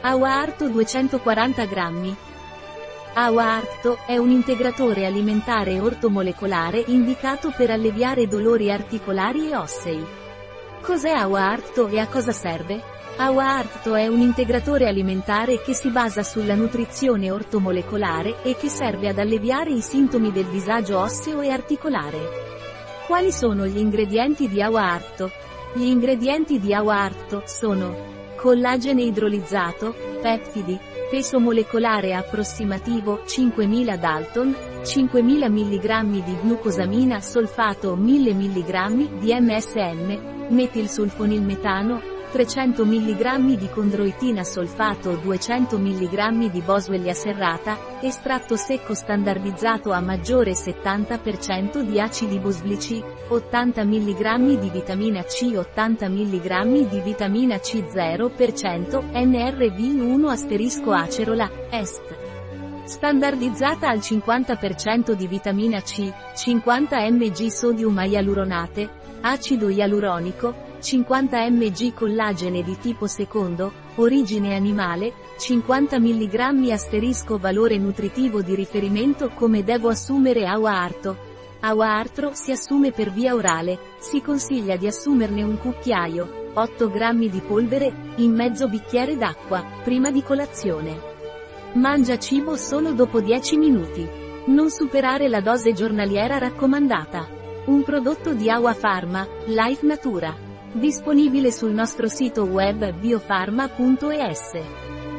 Awa Arto 240 grammi. Awa Arto è un integratore alimentare ortomolecolare indicato per alleviare dolori articolari e ossei. Cos'è Awa Arto e a cosa serve? Awa Arto è un integratore alimentare che si basa sulla nutrizione ortomolecolare e che serve ad alleviare i sintomi del disagio osseo e articolare. Quali sono gli ingredienti di Awa Arto? Gli ingredienti di Awa Arto sono collagene idrolizzato, peptidi, peso molecolare approssimativo 5000 Dalton, 5000 mg di glucosamina solfato 1000 mg di MSM, metilsulfonilmetano, 300 mg di condroitina solfato 200 mg di boswellia serrata, estratto secco standardizzato a maggiore 70% di acidi bosblici, 80 mg di vitamina C 80 mg di vitamina C 0%, NRV1 asterisco acerola, est. Standardizzata al 50% di vitamina C, 50 mg sodium ialuronate, acido ialuronico, 50 mg collagene di tipo secondo, origine animale, 50 mg asterisco valore nutritivo di riferimento come devo assumere Awa Arto. Awa Artro si assume per via orale, si consiglia di assumerne un cucchiaio, 8 g di polvere, in mezzo bicchiere d'acqua, prima di colazione. Mangia cibo solo dopo 10 minuti. Non superare la dose giornaliera raccomandata. Un prodotto di Awa Pharma, Life Natura. Disponibile sul nostro sito web biofarma.es.